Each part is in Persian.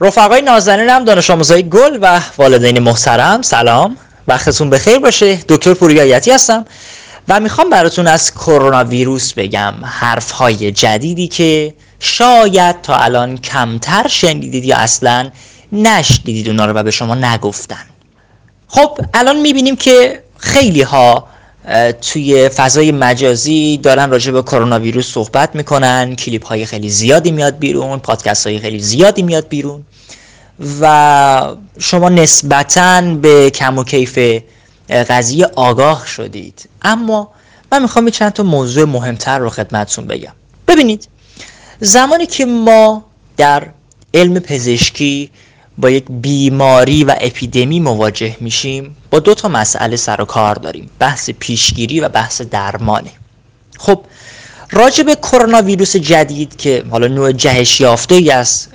رفقای نازنینم دانش آموزای گل و والدین محترم سلام. وقتتون بخیر باشه. دکتر پوریایتی هستم و می‌خوام براتون از کرونا ویروس بگم. حرف های جدیدی که شاید تا الان کمتر شنیدید یا اصلا نشنیدید اونا رو و به شما نگفتن. خب الان می‌بینیم که خیلی ها توی فضای مجازی دارن راجع به کرونا ویروس صحبت می‌کنن کلیپ های خیلی زیادی میاد بیرون پادکست های خیلی زیادی میاد بیرون و شما نسبتا به کم و کیف قضیه آگاه شدید. اما من می‌خوام چند تا موضوع مهمتر رو خدمتتون بگم. ببینید زمانی که ما در علم پزشکی با یک بیماری و اپیدمی مواجه میشیم با دو تا مسئله سر و کار داریم بحث پیشگیری و بحث درمانه. خب راجع به کرونا ویروس جدید که حالا نوع جهش یافته ای از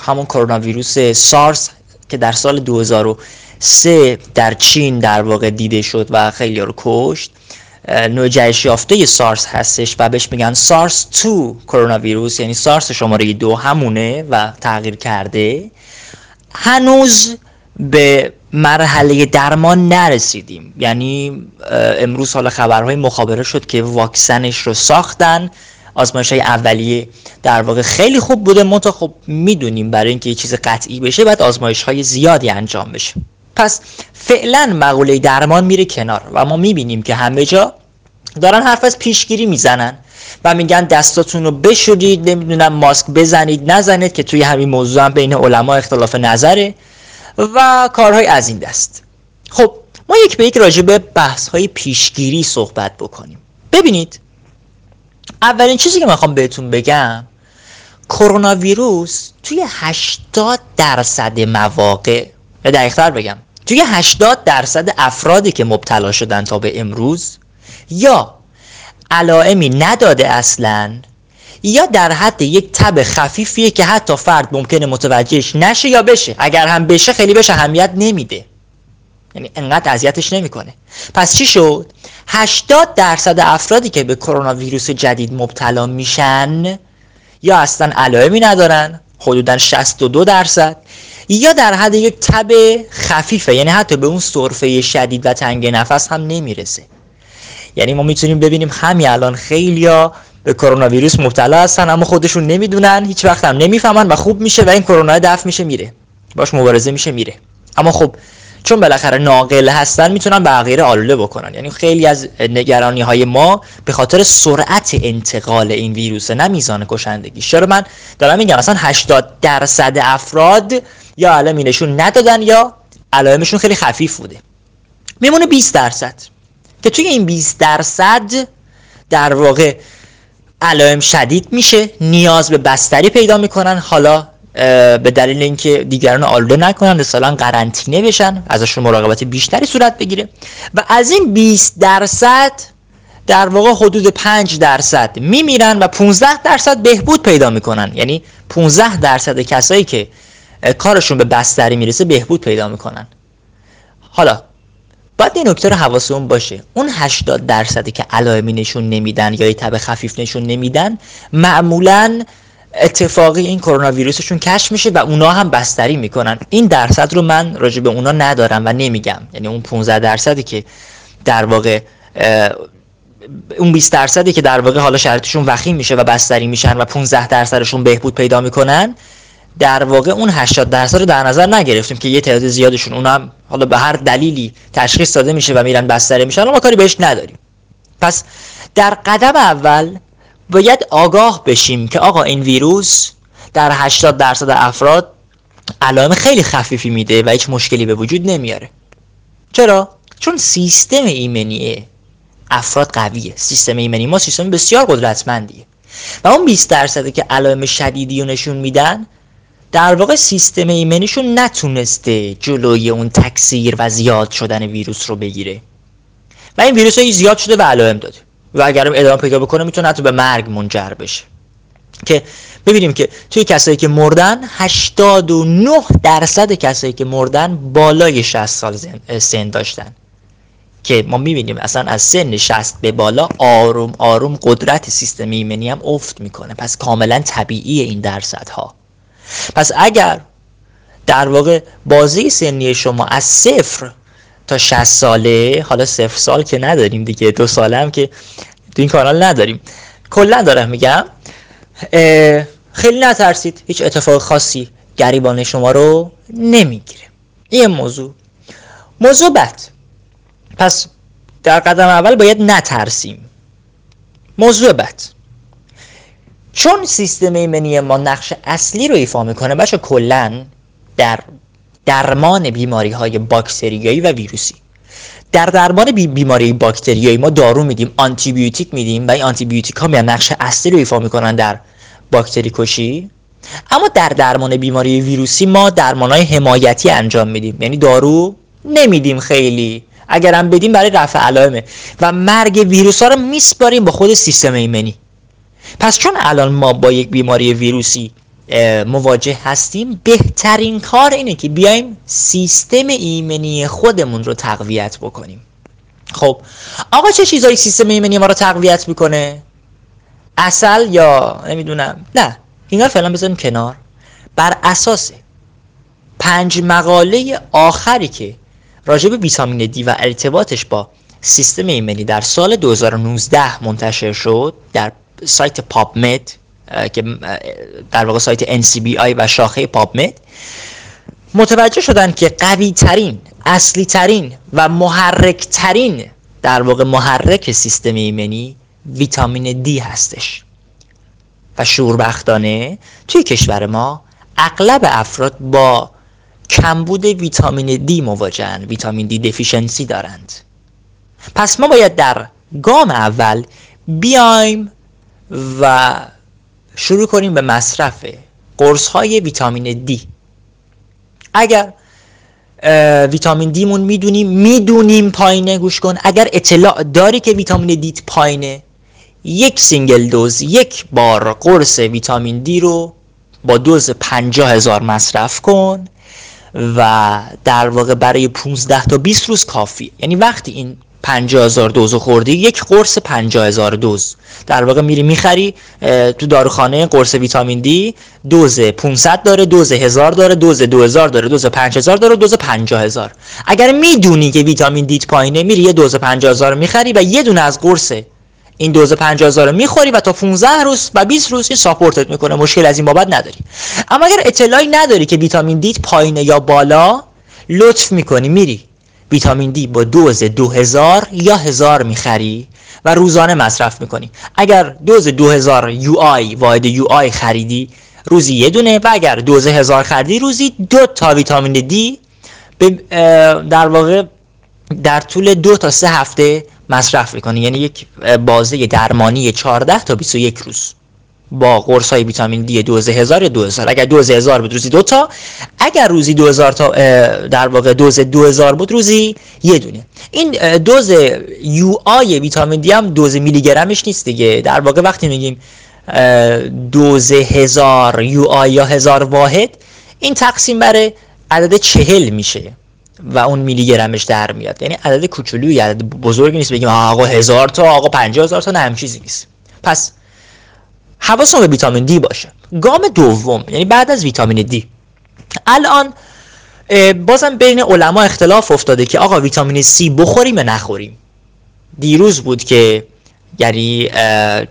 همون کرونا ویروس سارس که در سال 2003 در چین در واقع دیده شد و خیلی رو کشت نوع جهش یافته سارس هستش و بهش میگن سارس 2 کرونا ویروس یعنی سارس شماره دو همونه و تغییر کرده. هنوز به مرحله درمان نرسیدیم. یعنی امروز حالا خبرهای مخابره شد که واکسنش رو ساختن. آزمایش های اولیه در واقع خیلی خوب بوده. ما خب می‌دونیم برای اینکه یه چیز قطعی بشه بعد آزمایش های زیادی انجام بشه. پس فعلا مقوله درمان میره کنار و ما می‌بینیم که همه جا دارن حرف از پیشگیری می‌زنن. و میگن دستاتون رو بشورید نمی‌دونم ماسک بزنید نزنید که توی همین موضوع هم بین علما اختلاف نظره و کارهای از این دست. خب ما یک به یک راجع به بحث های پیشگیری صحبت بکنیم. ببینید اولین چیزی که می‌خوام بهتون بگم کرونا ویروس توی 80 درصد مواقع یا دقیقتر بگم توی 80 درصد افرادی که مبتلا شدن تا به امروز یا علائمی نداده اصلا. یا در حد یک تب خفیفیه که حتی فرد ممکنه متوجهش نشه یا بشه. اگر هم بشه خیلی بهش اهمیت نمیده. یعنی انقدر اذیتش نمی‌کنه. پس چی شد؟ 80 درصد افرادی که به کرونا ویروس جدید مبتلا میشن یا اصلا علائمی ندارن حدودا 62 درصد یا در حد یک تب خفیفه یعنی حتی به اون سرفه شدید و تنگ نفس هم نمی‌رسه. یعنی ما می‌تونیم ببینیم همین الان خیلیا به کرونا ویروس مبتلا هستن اما خودشون نمی‌دونن هیچ وقت هم نمی‌فهمن و خوب میشه و این کرونا دفع میشه میره. باش مبارزه میشه میره. اما خب چون بالاخره ناقل هستن می‌تونن غیر آلوده بکنن. یعنی خیلی از نگرانی های ما به خاطر سرعت انتقال این ویروس نه میزان کشندگی. چرا من دارم میگم مثلا 80 درصد افراد یا علائمشون ندادن یا علائمشون خیلی خفیف بوده. میمونه 20 درصد. که توی این 20 درصد در واقع علائم شدید میشه نیاز به بستری پیدا می‌کنن حالا به دلیل اینکه دیگران آلوده نکنن مثلا قرنطینه بشن ازشون مراقبت بیشتری صورت بگیره. و از این 20 درصد در واقع حدود 5 درصد میمیرن و 15 درصد بهبود پیدا می‌کنن. یعنی 15 درصد کسایی که کارشون به بستری می‌رسه بهبود پیدا می‌کنن. حالا باید این نکته رو حواسمون باشه. اون 80 درصدی که علائمی نشون نمیدن یا تب خفیف نشون نمیدن معمولا اتفاقی این کرونا ویروسشون کشف میشه و اونا هم بستری می‌کنن. این درصد رو من راجع به اونا ندارم و نمیگم. یعنی اون 15 درصدی که در واقع اون 20 درصدی که در واقع حالا شرطشون وخیم میشه و بستری میشن و 15 درصدشون بهبود پیدا می‌کنن در واقع اون 80 درصد رو در نظر نگرفتیم که یه تعداد زیادشون اونم حالا به هر دلیلی تشخیص داده میشه و میرن بستری میشن ما کاری بهش نداریم. پس در قدم اول باید آگاه بشیم که آقا این ویروس در 80 درصد افراد علائم خیلی خفیفی میده و هیچ مشکلی به وجود نمیاره. چرا؟ چون سیستم ایمنی افراد قویه. سیستم ایمنی ما سیستم بسیار قدرتمندیه. و اون 20 درصدی که علائم شدیدی رو نشون میدن در واقع سیستم ایمنیشون نتونسته جلوی اون تکثیر و زیاد شدن ویروس رو بگیره. و این ویروس های زیاد شده و علائم داده. و اگرم ادامه پیدا بکنه می‌تونه حتی به مرگ منجر بشه. که ببینیم که توی کسایی که مردن 89 درصد کسایی که مردن بالای 60 سال سن داشتن. که ما می‌بینیم اصلا از سن 60 به بالا آروم آروم قدرت سیستم ایمنی هم افت می‌کنه. پس کاملا طبیعی این درصدها. پس اگر در واقع بازی سنی شما از صفر تا 60 ساله حالا صفر سال که نداریم دیگه دو ساله هم که تو این کانال نداریم. کلا دارم میگم خیلی نترسید. هیچ اتفاق خاصی گریبان شما رو نمی‌گیره. این موضوع. موضوع بعد. پس در قدم اول باید نترسیم. موضوع بعد. چون سیستم ایمنی ما نقش اصلی رو ایفا می‌کنه بچه کلا در درمان بیماری های باکتریایی و ویروسی. در درمان بیماری باکتریایی ما دارو میدیم آنتی بیوتیک میدیم و این آنتی بیوتیک ها میان نقش اصلی رو ایفا می‌کنن در باکتری کشی. اما در درمان بیماری ویروسی ما درمان های حمایتی انجام میدیم. یعنی دارو نمیدیم خیلی. اگرم بدیم برای رفع علائمه و مرگ ویروس ها رو میسپاریم با خود سیستم ایمنی. پس چون الان ما با یک بیماری ویروسی مواجه هستیم بهترین کار اینه که بیایم سیستم ایمنی خودمون رو تقویت بکنیم. خب آقا چه چیزایی سیستم ایمنی ما رو تقویت می‌کنه؟ اصل یا نمی‌دونم. نه اینا فعلا بذاریم کنار. بر اساس پنج مقاله آخری که راجع به ویتامین دی و ارتباطش با سیستم ایمنی در سال 2019 منتشر شد در سایت پاپمد که در واقع سایت NCBI و شاخه پاپمد متوجه شدن که قوی ترین اصلی ترین و محرک ترین در واقع محرک سیستم ایمنی ویتامین دی هستش. و شوربختانه توی کشور ما اغلب افراد با کمبود ویتامین دی مواجهن ویتامین دی دفیشنسی دارند. پس ما باید در گام اول بیایم و شروع کنیم به مصرف قرص های ویتامین دی. اگر ویتامین دیمون می‌دونیم می‌دونیم پایینه گوش کن. اگر اطلاع داری که ویتامین دی پایینه یک single dose یک بار قرص ویتامین دی رو با دوز پنجاه هزار مصرف کن و در واقع برای 15 تا 20 روز کافی یعنی وقتی این 50 هزار دوز خوردی یک قرص 50 هزار دوز. در واقع میری می‌خری تو داروخانه قرص ویتامین دی دوز 500 داره دوز 1000 داره دوز 2000 داره دوز 5000 داره دوز 50000 اگر می‌دونی که ویتامین دیت پایینه میری یه دوز 50000 می‌خری و یه دونه از قرص این دوز 50000 رو می‌خوری و تا 15 روز و 20 روز این ساپورتت می‌کنه مشکل از این بابت نداری. اما اگر اطلاعی نداری که ویتامین دیت پایینه یا بالا لطف می‌کنی میری. ویتامین دی با دوز 2000 یا 1000 می‌خری و روزانه مصرف می‌کنی. اگر دوز 2000 یو آی واحد یو آی خریدی روزی یه دونه و اگر دوز 1000 خریدی روزی دو تا ویتامین دی در واقع در طول دو تا سه هفته مصرف می‌کنی. یعنی یک بازه درمانی 14 تا 21 روز. با قرص های ویتامین دی دوز هزار یا اگر دوز هزار بود روزی دو تا اگر روزی دو هزار تا در واقع دوز دو هزار بود روزی یه دونه. این دوز یو آی ویتامین دی هم دوز میلی گرمش نیست دیگه. در واقع وقتی میگیم دوز هزار یو آی یا هزار واحد این تقسیم بر عدد چهل میشه و اون میلی گرمش در میاد. یعنی عدد کوچولویی عدد بزرگی نیست بگیم آقا هزار تا آقا پنجاه هزار تا نه هم چیزی نیست. پس حواسمون به ویتامین دی باشه. گام دوم یعنی بعد از ویتامین دی. الان بازم بین علما اختلاف افتاده که آقا ویتامین سی بخوریم یا نخوریم. دیروز بود که یعنی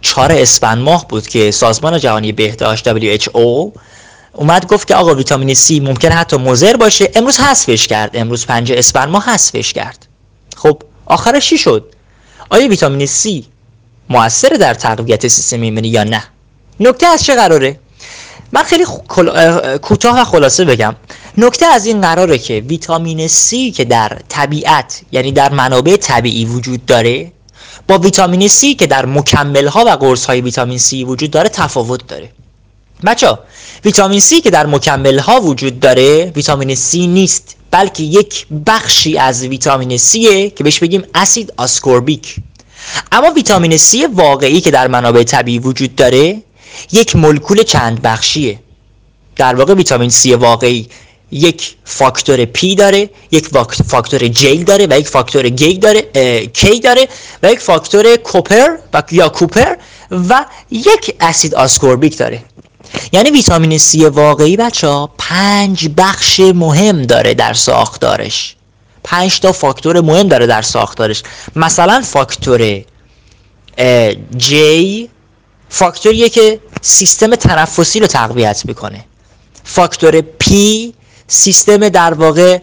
چهار اسفند ماه بود که سازمان جهانی بهداشت WHO اومد گفت که آقا ویتامین سی ممکن حتی مضر باشه. امروز حذفش کرد. امروز پنج اسفند ماه حذفش کرد. خب آخرش چی شد؟ آیا ویتامین سی موثر در تقویت سیستم ایمنی یا نه؟ نکته از چه قراره؟ من خیلی کوتاه و خلاصه بگم. نکته از این قراره که ویتامین C که در طبیعت یعنی در منابع طبیعی وجود داره با ویتامین C که در مکمل ها و قرص های ویتامین C وجود داره تفاوت داره. بچه ویتامین C که در مکمل ها وجود داره ویتامین C نیست بلکه یک بخشی از ویتامین C که بهش بگیم اسید آسکوربیک. اما ویتامین C واقعی که در منابع طبیعی وجود داره یک مولکول چند بخشیه در واقع ویتامین C واقعی یک فاکتور P داره یک فاکتور J داره و یک فاکتور G داره K داره و یک فاکتور کوپر یا کوپر و یک اسید آسکوربیک داره. یعنی ویتامین C واقعی بچه ها پنج بخش مهم داره در ساختارش. پنج تا فاکتور مهم داره در ساختارش. مثلا فاکتور J فاکتوریه که سیستم تنفسی رو تقویت می‌کنه فاکتور P سیستم در واقع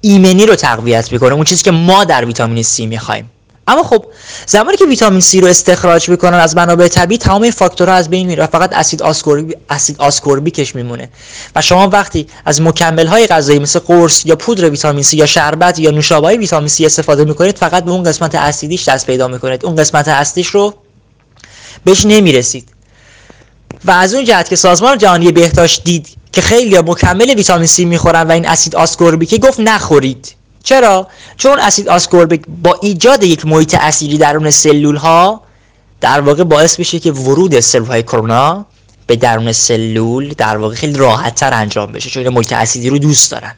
ایمنی رو تقویت می‌کنه اون چیزی که ما در ویتامین C می‌خوایم. اما خب زمانی که ویتامین C رو استخراج می‌کنن از منابع طبیعی تمام این فاکتورها از بین میره فقط اسید آسکوربی اسید آسکوربیکش میمونه. و شما وقتی از مکمل های غذایی مثل قرص یا پودر ویتامین C یا شربت یا نوشابه ویتامین C استفاده می‌کنید فقط به اون قسمت اسیدیش دست پیدا می‌کنید. اون قسمت اصلیش رو بهش نمی‌رسید. و از اون جهت که سازمان جهانی بهداشت دید که خیلی مکمل ویتامین C می‌خورن و این اسید آسکوربیک گفت نخورید. چرا؟ چون اسید آسکوربیک با ایجاد یک محیط اسیدی درون سلول ها در واقع باعث بشه که ورود سلول های کرونا به درون سلول در واقع خیلی راحت تر انجام بشه چون محیط اسیدی رو دوست دارن.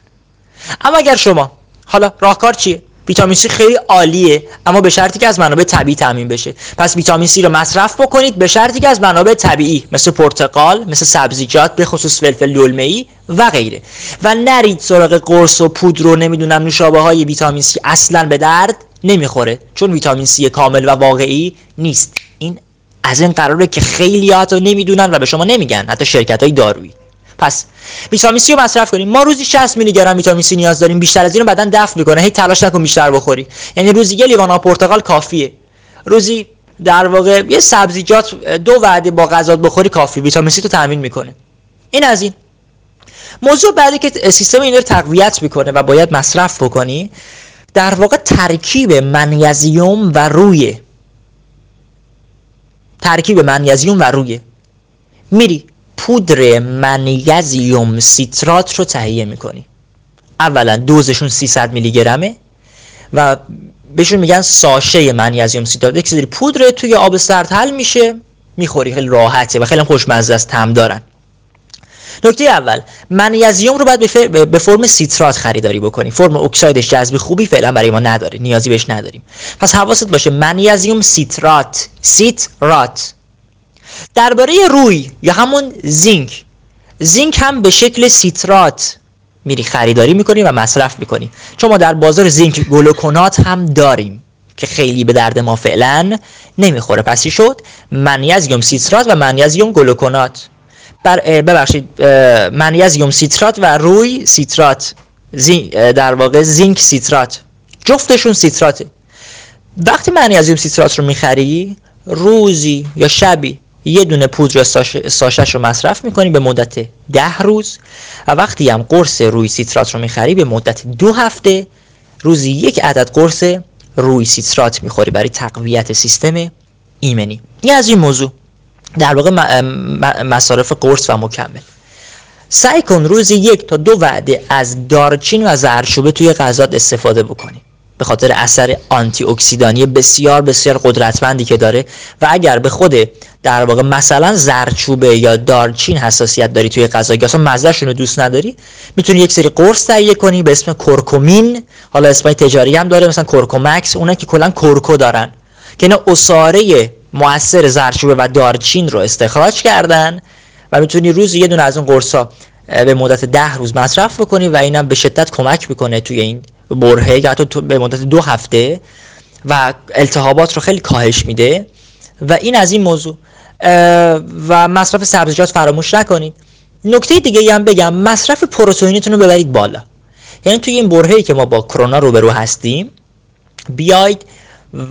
اما اگر شما حالا راهکار چیه؟ ویتامین C خیلی عالیه اما به شرطی که از منابع طبیعی تامین بشه. پس ویتامین C رو مصرف بکنید به شرطی که از منابع طبیعی مثل پرتقال مثل سبزیجات به خصوص فلفل دلمه ای و غیره. و نرید سراغ قرص و پودر و نمی‌دونم نوشابه های ویتامین C اصلا به درد نمی‌خوره چون ویتامین C کامل و واقعی نیست. این از این قراره که خیلی رو نمی‌دونن و به شما نمیگن حتی شرکت های دارویی. پس ویتامین C رو مصرف کنیم. ما روزی 60 میلی گرم ویتامین C نیاز داریم. بیشتر از این رو بدن دفع می‌کنه. هی تلاش نکن بیشتر بخوری. یعنی روزی یه لیوان پرتقال کافیه. روزی در واقع یه سبزیجات دو وعده با غذا بخوری کافی ویتامین C تو تامین می‌کنه. این از این. موضوع بعدی که سیستم این رو تقویت می‌کنه و باید مصرف بکنی در واقع ترکیب منیزیم و روی ترکیب منیزیم و روی میری پودر منیزیم سیترات رو تهیه می‌کنی. اولا دوزشون 300 میلی گرمه و بهشون میگن ساشه منیزیم سیترات. یک سری پودر توی آب سرد حل میشه می‌خوری خیلی راحته و خیلی خوشمزه است تم دارن. نکته اول منیزیم رو باید به فرم سیترات خریداری بکنی. فرم oxide ش جذب خوبی فعلا برای ما نداره نیازی بهش نداریم. پس حواست باشه منیزیم سیترات سیترات. درباره روی یا همون zinc. zinc هم به شکل سیترات میری خریداری می‌کنی و مصرف می‌کنی. چون ما در بازار zinc گلوکونات هم داریم که خیلی به درد ما فعلا نمی‌خوره. پس چی شد؟ منیزیم سیترات و منیزیم گلوکونات. بر ببخشید منیزیم سیترات و روی سیترات. در واقع zinc سیترات. جفتشون سیتراته. وقتی منیزیم سیترات رو می‌خری روزی یا شبی یه دونه پودر ساشش رو مصرف می‌کنی به مدت ده روز و وقتی هم قرص روی سیترات رو می‌خری به مدت دو هفته روزی یک عدد قرص روی سیترات می‌خوری برای تقویت سیستم ایمنی. این از این موضوع. در واقع مصارف قرص و مکمل. سعی کن روزی یک تا دو وعده از دارچین و زرچوبه توی غذات استفاده بکنی. به خاطر اثر آنتی اکسیدانی بسیار بسیار قدرتمندی که داره و اگر به خود در واقع مثلا زرچوبه یا دارچین حساسیت داری توی غذا یا اصلا مزهشون رو دوست نداری می‌تونی یک سری قرص تهیه کنی به اسم کورکومین حالا اسم تجاری هم داره مثلا کورکومکس اونا که کلا کورکو دارن که اینا اساره موثر زرچوبه و دارچین رو استخراج کردن و می‌تونی روز یه دونه از اون قرصا به مدت ده روز مصرف بکنی و اینم به شدت کمک می‌کنه توی این برهه یا حتی به مدت دو هفته و التهابات رو خیلی کاهش میده و این از این موضوع و مصرف سبزیجات فراموش نکنید. نکته دیگه هم بگم مصرف پروتئینتون رو ببرید بالا. یعنی توی این برهه‌ای که ما با کرونا روبرو هستیم بیاید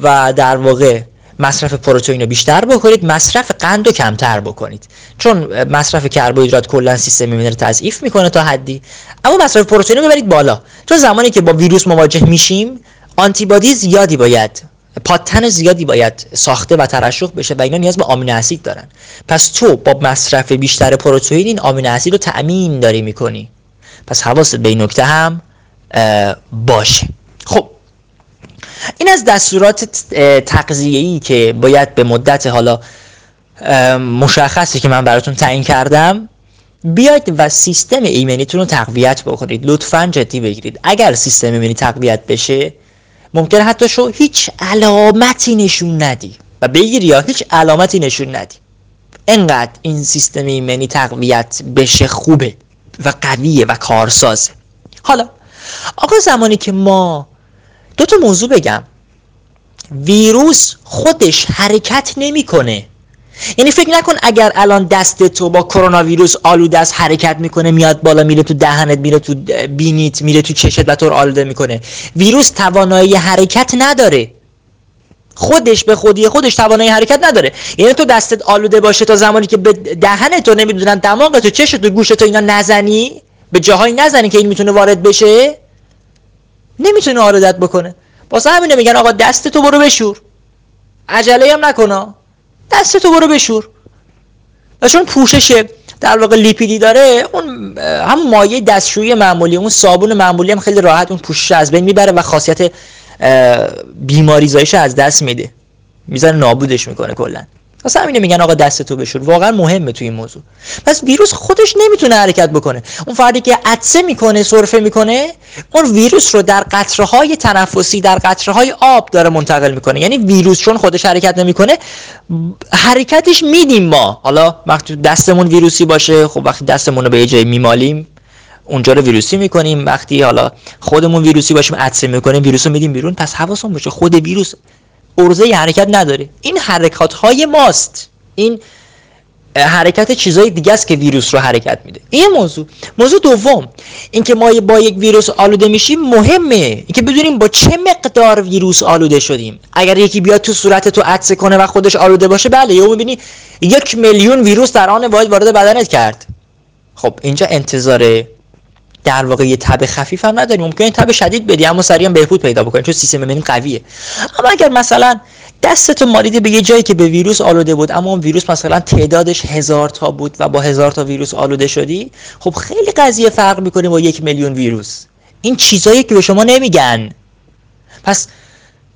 و در واقع مصرف پروتئین رو بیشتر بکنید مصرف قند رو کمتر بکنید. چون مصرف کربوهیدرات کلا سیستم ایمنی رو تضعیف می‌کنه تا حدی. اما مصرف پروتئین رو ببرید بالا. چون زمانی که با ویروس مواجه میشیم آنتیبادی زیادی باید پاتن زیادی باید ساخته و ترشح بشه و اینا نیاز به آمینو اسید دارن. پس تو با مصرف بیشتر پروتئین این آمینو اسید رو تأمین داری می‌کنی. پس حواست به این نکته هم باشه. خب این از دستورات تغذیه‌ای که باید به مدت حالا مشخصی که من براتون تعیین کردم بیاید و سیستم ایمنیتون رو تقویت بکنید. لطفا جدی بگیرید. اگر سیستم ایمنی تقویت بشه ممکنه حتی شو هیچ علامتی نشون ندی. و بگیری یا هیچ علامتی نشون ندی. انقدر این سیستم ایمنی تقویت بشه خوبه و قویه و کارسازه. حالا آقا زمانی که ما دو تا موضوع بگم. ویروس خودش حرکت نمی‌کنه. یعنی فکر نکن اگر الان دست تو با کرونا ویروس آلوده است حرکت می‌کنه میاد بالا میره تو دهنت میره تو بینیت میره تو چشت و تو رو آلوده می‌کنه. ویروس توانایی حرکت نداره. خودش به خودی خودش توانایی حرکت نداره. یعنی تو دستت آلوده باشه تا زمانی که به دهن تو نمی‌دونن دماغ تو چشت تو گوش تو اینا نزنی به جاهایی نزنی که این می‌تونه وارد بشه؟ نمی‌تونه آلودت بکنه. واسه همینه میگن آقا دست تو برو بشور. عجله هم نکنا دست تو برو بشور. و چون پوشش در واقع لیپیدی داره اون هم مایه دستشویی معمولی اون صابون معمولی هم خیلی راحت اون پوشش از بین می‌بره و خاصیت بیماری زایش از دست میده. می‌ذاره نابودش می‌کنه کلا. واسه همینه میگن آقا دست تو بشور. واقعا مهمه توی این موضوع. پس ویروس خودش نمی‌تونه حرکت بکنه. اون فردی که عطسه می‌کنه سرفه می‌کنه اون ویروس رو در قطره های تنفسی در قطره های آب داره منتقل می‌کنه. یعنی ویروس چون خودش حرکت نمی‌کنه حرکتش میدیم ما. حالا وقتی دستمون ویروسی باشه خب وقتی دستمون رو به یه جای میمالیم اونجا رو ویروسی می‌کنیم. وقتی حالا خودمون ویروسی باشیم عطسه می‌کنیم ویروس رو میدیم بیرون پس حواسمون باشه. خود ویروس ارزه حرکت نداره. این حرکات های ماست. این حرکت چیزای دیگه است که ویروس رو حرکت میده. این موضوع. موضوع دوم. اینکه ما با یک ویروس آلوده میشیم مهمه. اینکه بدونیم با چه مقدار ویروس آلوده شدیم. اگر یکی بیاد تو صورت تو عطسه کنه و خودش آلوده باشه بله یهو می‌بینی یک میلیون ویروس در آن واحد وارد بدنت کرد. خب اینجا انتظار در واقع یه تب خفیف هم نداریم ممکنه تب شدید بدی اما سریع هم بهبود پیدا بکنیم چون سیستم ایمنی قویه. اما اگر مثلا دستتو مالیده به یه جایی که به ویروس آلوده بود اما اون ویروس مثلا تعدادش هزار تا بود و با هزار تا ویروس آلوده شدی خب خیلی قضیه فرق می‌کنه با یک میلیون ویروس. این چیزایی که به شما نمیگن. پس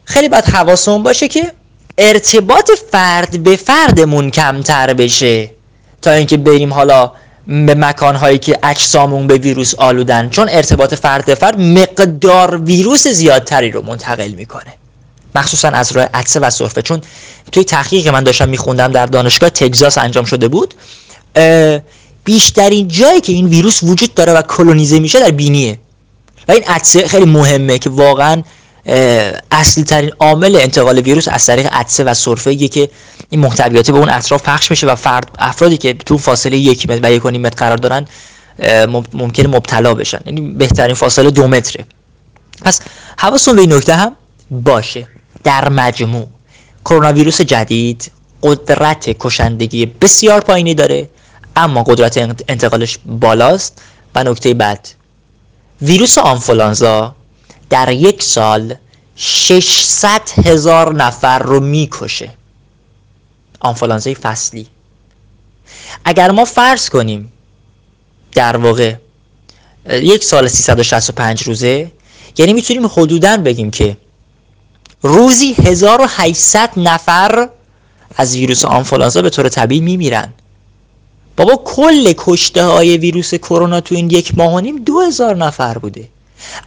خیلی باید حواسمون باشه که ارتباط فرد به فردمون کمتر بشه تا اینکه بریم حالا به مکانهایی که اجسامون به ویروس آلودن چون ارتباط فرد فرد مقدار ویروس زیادتری رو منتقل می‌کنه. مخصوصا از راه عدسه و سرفه چون توی تحقیقی که من داشتم میخوندم در دانشگاه تگزاس انجام شده بود بیشترین جایی که این ویروس وجود داره و کلونیزه میشه در بینیه. و این عدسه خیلی مهمه که واقعا اصلی ترین عامل انتقال ویروس از طریق عدسه و سرفه که این محتویات به اون اطراف پخش میشه و فرد افرادی که تو فاصله یک متر و یک متر قرار دارن ممکنه مبتلا بشن. یعنی بهترین فاصله دو متره. پس حواستون به این نکته هم باشه. در مجموع کرونا ویروس جدید قدرت کشندگی بسیار پایینی داره اما قدرت انتقالش بالاست. و نکته بعد ویروس آنفولانزا در یک سال 600 هزار نفر رو می‌کشه. آنفولانزای فصلی. اگر ما فرض کنیم در واقع یک سال 365 روزه یعنی می‌تونیم حدودا بگیم که روزی 1800 نفر از ویروس آنفولانزا به طور طبیعی میمیرن. بابا کل کشته های ویروس کرونا تو این یک ماه و نیم 2000 نفر بوده.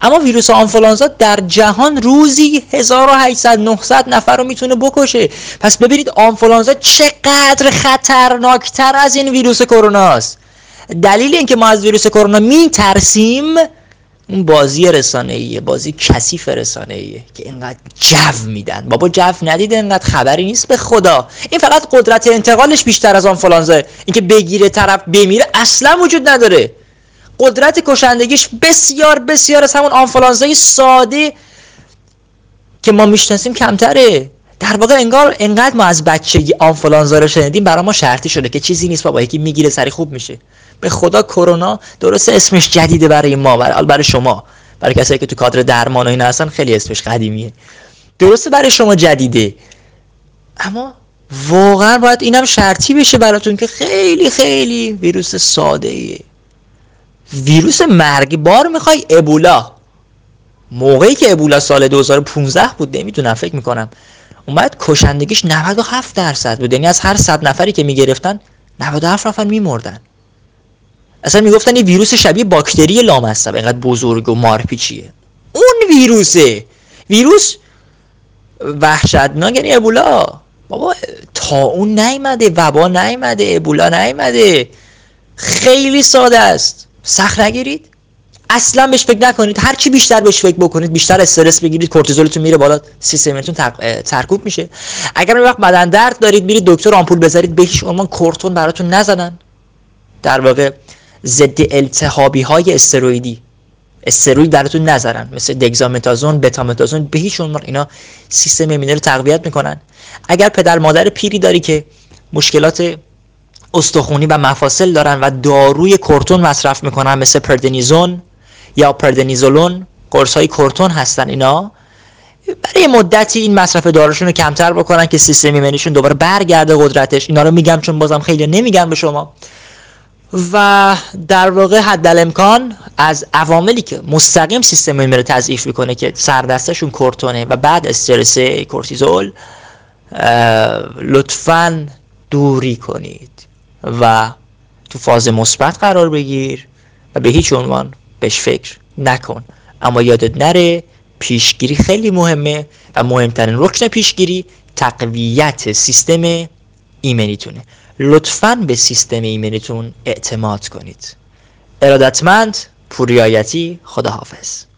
اما ویروس آنفولانزا در جهان روزی 1800 900 نفر رو می‌تونه بکشه. پس ببینید آنفولانزا چقدر خطرناکتر از این ویروس کرونا است دلیل اینکه ما از ویروس کرونا میترسیم اون بازی رسانه ایه بازی کثیف رسانه ایه که اینقدر جو میدن. بابا جو ندیده اینقدر خبری نیست به خدا. این فقط قدرت انتقالش بیشتر از آنفولانزا اینکه بگیره طرف بمیره اصلا وجود نداره. قدرت کشندگیش بسیار بسیار از همون آنفولانزای ساده که ما می‌شناسیم کمتره. در واقع انگار انقدر ما از بچگی آنفولانزا رو شنیدیم برای ما شرطی شده که چیزی نیست بابا یکی می‌گیره سری خوب میشه. به خدا کرونا درست اسمش جدیده برای ما برای, برای شما. برای کسایی که تو کادر درمان و اینا هستن خیلی اسمش قدیمیه. درسته برای شما جدیده. اما واقعا باید اینم شرطی بشه براتون که خیلی خیلی ویروس ساده ایه ویروس مرگبار می‌خوای ابولا موقعی که ابولا سال 2015 بود نمی‌دونم فکر می‌کنم. اومد کشندگیش 97 درصد بود. یعنی از هر 100 نفری که می‌گرفتن 97 نفر میمردن. اصلا می‌گفتن این ویروس شبیه باکتری لامصب. اینقدر بزرگ و مارپیچیه. اون ویروسه. ویروس وحشتناک یعنی ابولا بابا تا اون نیمده وبا نیمده ابولا نیمده خیلی ساده است. سخت نگیرید. اصلا بهش فکر نکنید. هر چی بیشتر بهش فکر بکنید بیشتر استرس بگیرید کورتیزولتون میره بالا سیستمتون ترکوب میشه. اگر اون وقت بدن درد دارید میرید دکتر آمپول بذارید به هیچ عنوان کورتون براتون نزدن در واقع ضد التهابی های استروئیدی. استروید براتون نذارن مثل دگزامتازون بتامتازون به هیچ عنوان اینا سیستم ایمنی رو تقویت می‌کنن. اگر پدر مادر پیری داری که مشکلات استخونی و مفاصل دارن و داروی کورتون مصرف می‌کنن مثل پردنیزون یا پردنیزولون. قرص های کورتون هستن اینا. برای مدتی این مصرف داروشون رو کمتر بکنن که سیستم ایمنیشون دوباره برگرده قدرتش. اینا رو میگم چون بازم خیلی نمیگم به شما. و در واقع حد امکان از عواملی که مستقیم سیستم ایمنی رو تضعیف می‌کنه که سردستشون کورتونه و بعد استرس کورتیزول لطفا دوری کنید. و تو فاز مثبت قرار بگیر و به هیچ عنوان بهش فکر نکن. اما یادت نره پیشگیری خیلی مهمه و مهمترین رکن پیشگیری تقویت سیستم ایمنیتونه. لطفا به سیستم ایمنیتون اعتماد کنید. ارادتمند پوریایتی خداحافظ.